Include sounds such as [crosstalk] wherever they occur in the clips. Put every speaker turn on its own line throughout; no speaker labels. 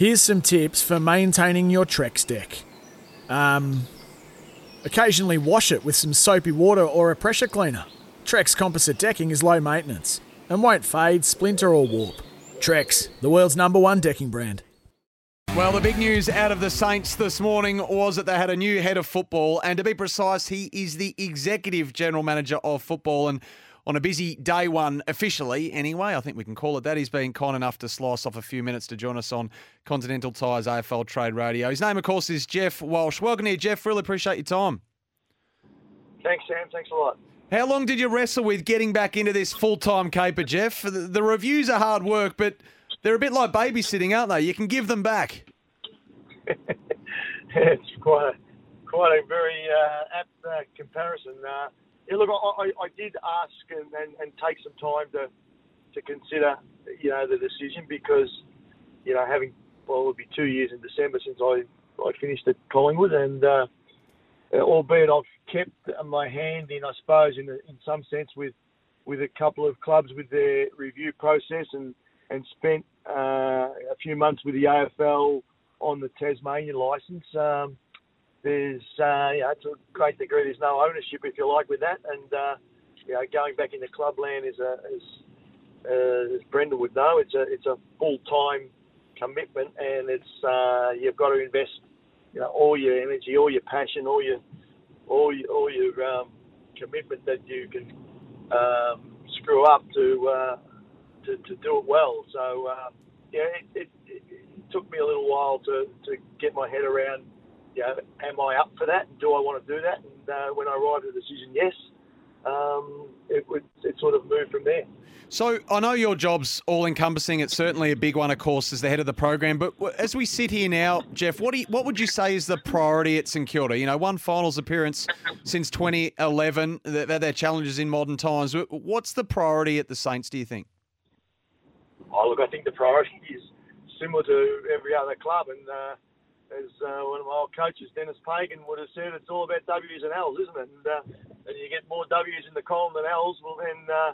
Here's some tips for maintaining your Trex deck. Um, occasionally wash it with some soapy water or a pressure cleaner. Trex composite decking is low maintenance and won't fade, splinter, or warp. Trex, the world's number one decking brand.
Well, the big news out of the Saints this morning was that they had a new head of football, and to be precise, he is the executive general manager of football. And on a busy day one, officially anyway, I think we can call it that. He's been kind enough to slice off a few minutes to join us on Continental Tires AFL Trade Radio. His name, of course, is Geoff Walsh. Welcome here, Geoff. Really appreciate your time.
Thanks, Sam. Thanks a lot.
How long did you wrestle with getting back into this full time caper, Geoff? The, the reviews are hard work, but they're a bit like babysitting, aren't they? You can give them back. [laughs]
it's quite a, quite a very uh, apt uh, comparison. Uh, yeah, look, I, I, did ask and, and, and, take some time to to consider, you know, the decision because, you know, having well, it'll be two years in December since I I finished at Collingwood, and uh, albeit I've kept my hand in, I suppose, in in some sense with with a couple of clubs with their review process and and spent uh, a few months with the AFL on the Tasmanian license. Um, there's, uh, you know, to a great degree, there's no ownership, if you like, with that. And, uh, you know, going back into clubland is a, is, uh, as Brenda would know, it's a, it's a full-time commitment and it's, uh, you've got to invest, you know, all your energy, all your passion, all your, all your, all your, um, commitment that you can, um, screw up to, uh, to, to do it well. So, uh, yeah, it, it, it took me a little while to, to get my head around, you know, am I up for that? Do I want to do that? And uh, when I arrived at the decision, yes, um, it would it sort of moved from there.
So I know your job's all encompassing. It's certainly a big one, of course, as the head of the program. But as we sit here now, Geoff, what do you, what would you say is the priority at St Kilda? You know, one finals appearance since 2011. They've had their challenges in modern times. What's the priority at the Saints? Do you think?
Oh, look, I think the priority is similar to every other club, and. Uh, as uh, one of my old coaches, Dennis Pagan, would have said, it's all about W's and L's, isn't it? And, uh, and you get more W's in the column than L's, well then uh,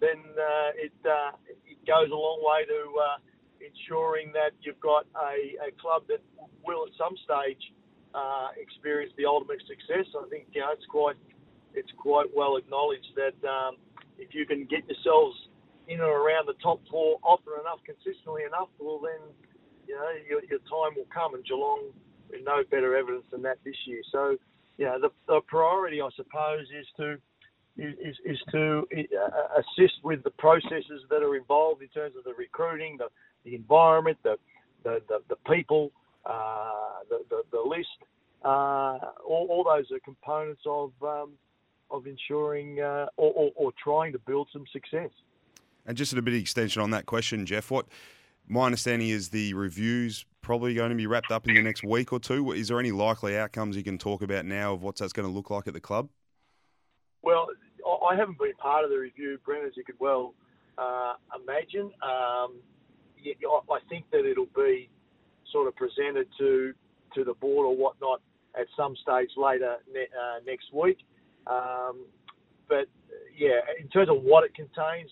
then uh, it uh, it goes a long way to uh, ensuring that you've got a, a club that will at some stage experience the ultimate success. I think you know it's quite it's quite well acknowledged that um, if you can get yourselves in or around the top four often enough, consistently enough, well then you know, your, your time will come, and Geelong no better evidence than that this year. So, you know, the, the priority, I suppose, is to is, is to uh, assist with the processes that are involved in terms of the recruiting, the, the environment, the the, the, the people, uh, the, the, the list. Uh, all, all those are components of um, of ensuring uh, or, or, or, trying to build some success.
And just a bit of extension on that question, Geoff, what my understanding is the review's probably going to be wrapped up in the next week or two. Is there any likely outcomes you can talk about now of what that's going to look like at the club?
Well, I haven't been part of the review, Brent, as you could well uh, imagine. Um, I think that it'll be sort of presented to to the board or whatnot at some stage later ne- uh, next week. Um, but yeah, in terms of what it contains,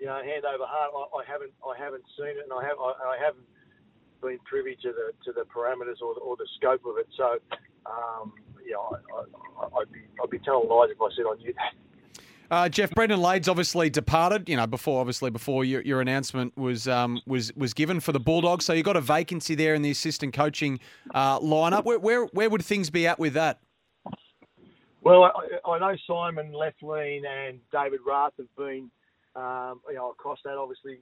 you know, hand over heart, I, I haven't I haven't seen it, and I have I, I haven't been privy to the to the parameters or the, or the scope of it. So, um, yeah, I, would be I'd be telling lies if I said I knew that.
Uh, Geoff Brendon Lade's obviously departed. You know, before obviously before your, your announcement was um, was was given for the Bulldogs, so you got a vacancy there in the assistant coaching uh, lineup. Where, where where would things be at with that?
Well, I, I know Simon Lethlean and David Rath have been um, you know, across that, obviously,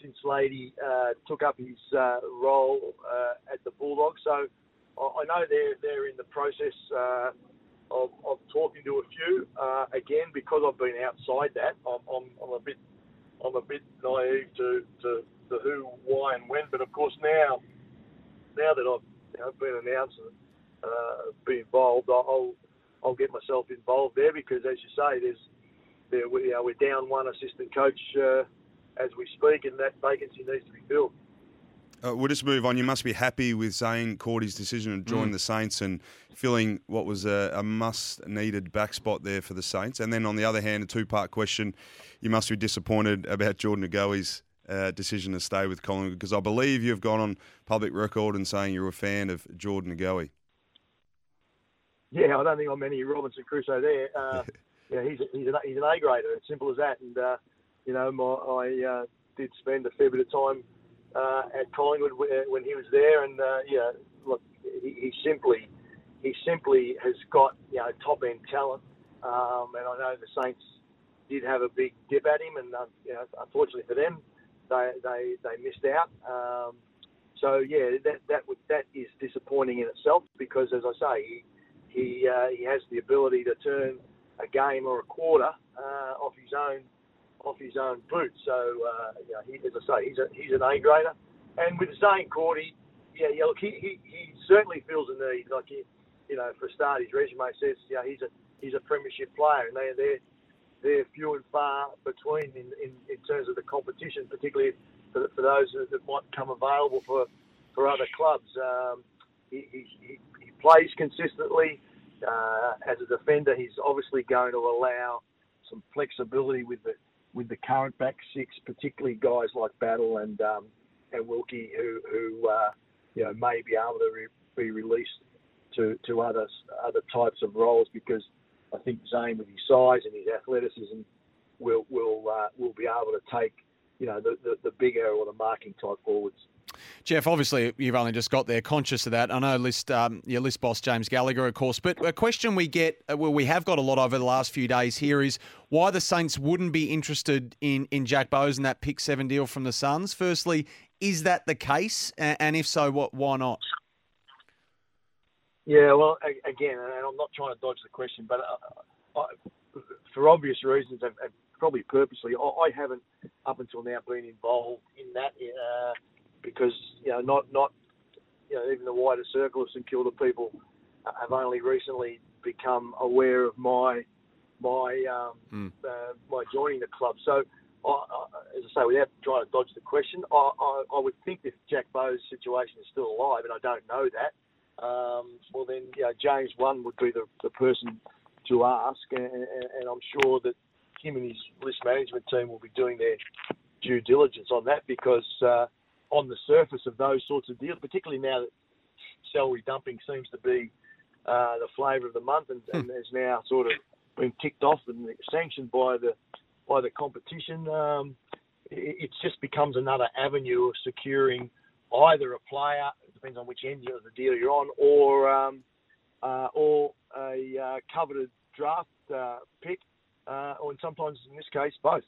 since Lady uh, took up his uh, role uh, at the Bulldogs. So I know they're they're in the process uh, of, of talking to a few. Uh, again, because I've been outside that, I'm, I'm, I'm a bit I'm a bit naive to, to the who, why, and when. But of course now now that I've you know, been announced and uh, been involved, I'll I'll get myself involved there because, as you say, there's there we, you know, we're down one assistant coach uh, as we speak, and that vacancy needs to be filled.
Uh, we'll just move on. You must be happy with Zane Cordy's decision to join
Mm.
the Saints and filling what was a, a must-needed back spot there for the Saints. And then on the other hand, a two-part question: You must be disappointed about Jordan De Goey's uh, decision to stay with Collingwood because I believe you've gone on public record and saying you're a fan of Jordan De Goey.
Yeah, I don't think I'm any Robinson Crusoe there. Uh, [laughs] yeah, he's he's an he's an A grader. It's simple as that. And uh, you know, my, I uh, did spend a fair bit of time uh, at Collingwood when he was there, and uh, yeah, look, he, he simply he simply has got you know top end talent. Um, and I know the Saints did have a big dip at him, and uh, you know, unfortunately for them, they they, they missed out. Um, so yeah, that that that is disappointing in itself because, as I say, he he uh, he has the ability to turn a game or a quarter uh, off his own off his own boot. So uh, know, he, as I say, he's a, he's an A grader. And with Zane Cordy, yeah, yeah, look, he, he, he certainly feels a need. Like he, you know, for a start, his resume says, he's a he's a premiership player, and they they're they're few and far between in, in, in terms of the competition, particularly for, for those that that might come available for for other clubs. Um, he, he, he plays consistently. Uh, as a defender, he's obviously going to allow some flexibility with the with the current back six, particularly guys like Battle and um, and Wilkie, who who uh, you know may be able to re- be released to to other other types of roles because I think Zane, with his size and his athleticism, will will uh, will be able to take you know the, the, the bigger or the marking type forwards.
Geoff, obviously you've only just got there, conscious of that. I know list um, your list boss James Gallagher, of course, but a question we get, uh, well, we have got a lot over the last few days here is why the Saints wouldn't be interested in in Jack Bowes and that pick seven deal from the Suns. Firstly, is that the case, and if so, what why not?
Yeah, well, again, and I'm not trying to dodge the question, but uh, I, for obvious reasons and probably purposely, I, I haven't up until now been involved in that uh, because you know not not you know even the wider circle of St Kilda people have only recently become aware of my my um,
Mm.
uh, my joining the club. So, I, I, as I say, without trying to dodge the question, I, I, I would think if Jack Bowes' situation is still alive, and I don't know that, um, well then you know, James One would be the, the person to ask, and, and, and I'm sure that him and his list management team will be doing their due diligence on that because uh, on the surface of those sorts of deals, particularly now that salary dumping seems to be uh, the flavour of the month and, and is now sort of been kicked off and sanctioned by the by the competition, um, it, it just becomes another avenue of securing either a player, it depends on which end of the deal you're on, or um, uh, or a uh, coveted draft uh, pick, uh, or sometimes in this case both.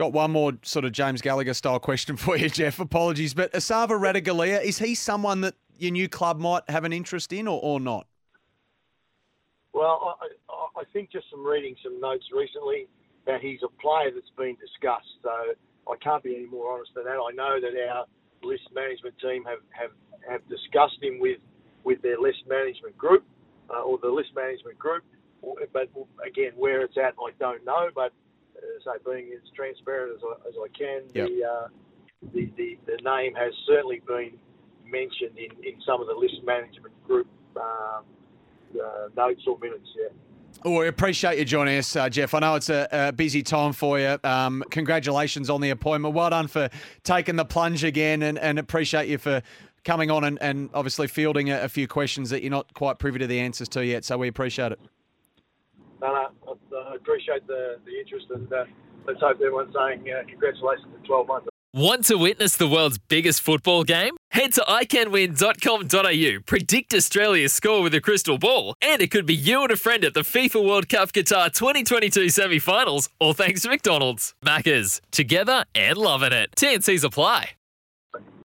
Got one more sort of James Gallagher style question [laughs] for you, Geoff. Apologies, but Esava Ratugolea, is he someone that your new club might have an interest in, or, or not?
Well, I, I, I think just from reading some notes recently that he's a player that's been discussed. So I can't be any more honest than that. I know that our list management team have, have, have discussed him with, with their list management group uh, or the list management group. But again, where it's at, I don't know. But so being as transparent as I, as I can,
Yep.
the, uh, the, the the name has certainly been mentioned in, in some of the list management group um, uh, notes or minutes. Yeah.
Oh, we appreciate you joining us, uh, Geoff. I know it's a, a busy time for you. Um, congratulations on the appointment. Well done for taking the plunge again, and, and appreciate you for coming on and, and obviously fielding a, a few questions that you're not quite privy to the answers to yet. So we appreciate it.
No, no, I, appreciate the, the interest, and uh, let's hope everyone's saying uh, congratulations for 12 months.
Want to witness the world's biggest football game? Head to iCanWin.com.au, predict Australia's score with a crystal ball, and it could be you and a friend at the FIFA World Cup Qatar 2022 semi finals, all thanks to McDonald's. Maccas, together and loving it. TNC's apply.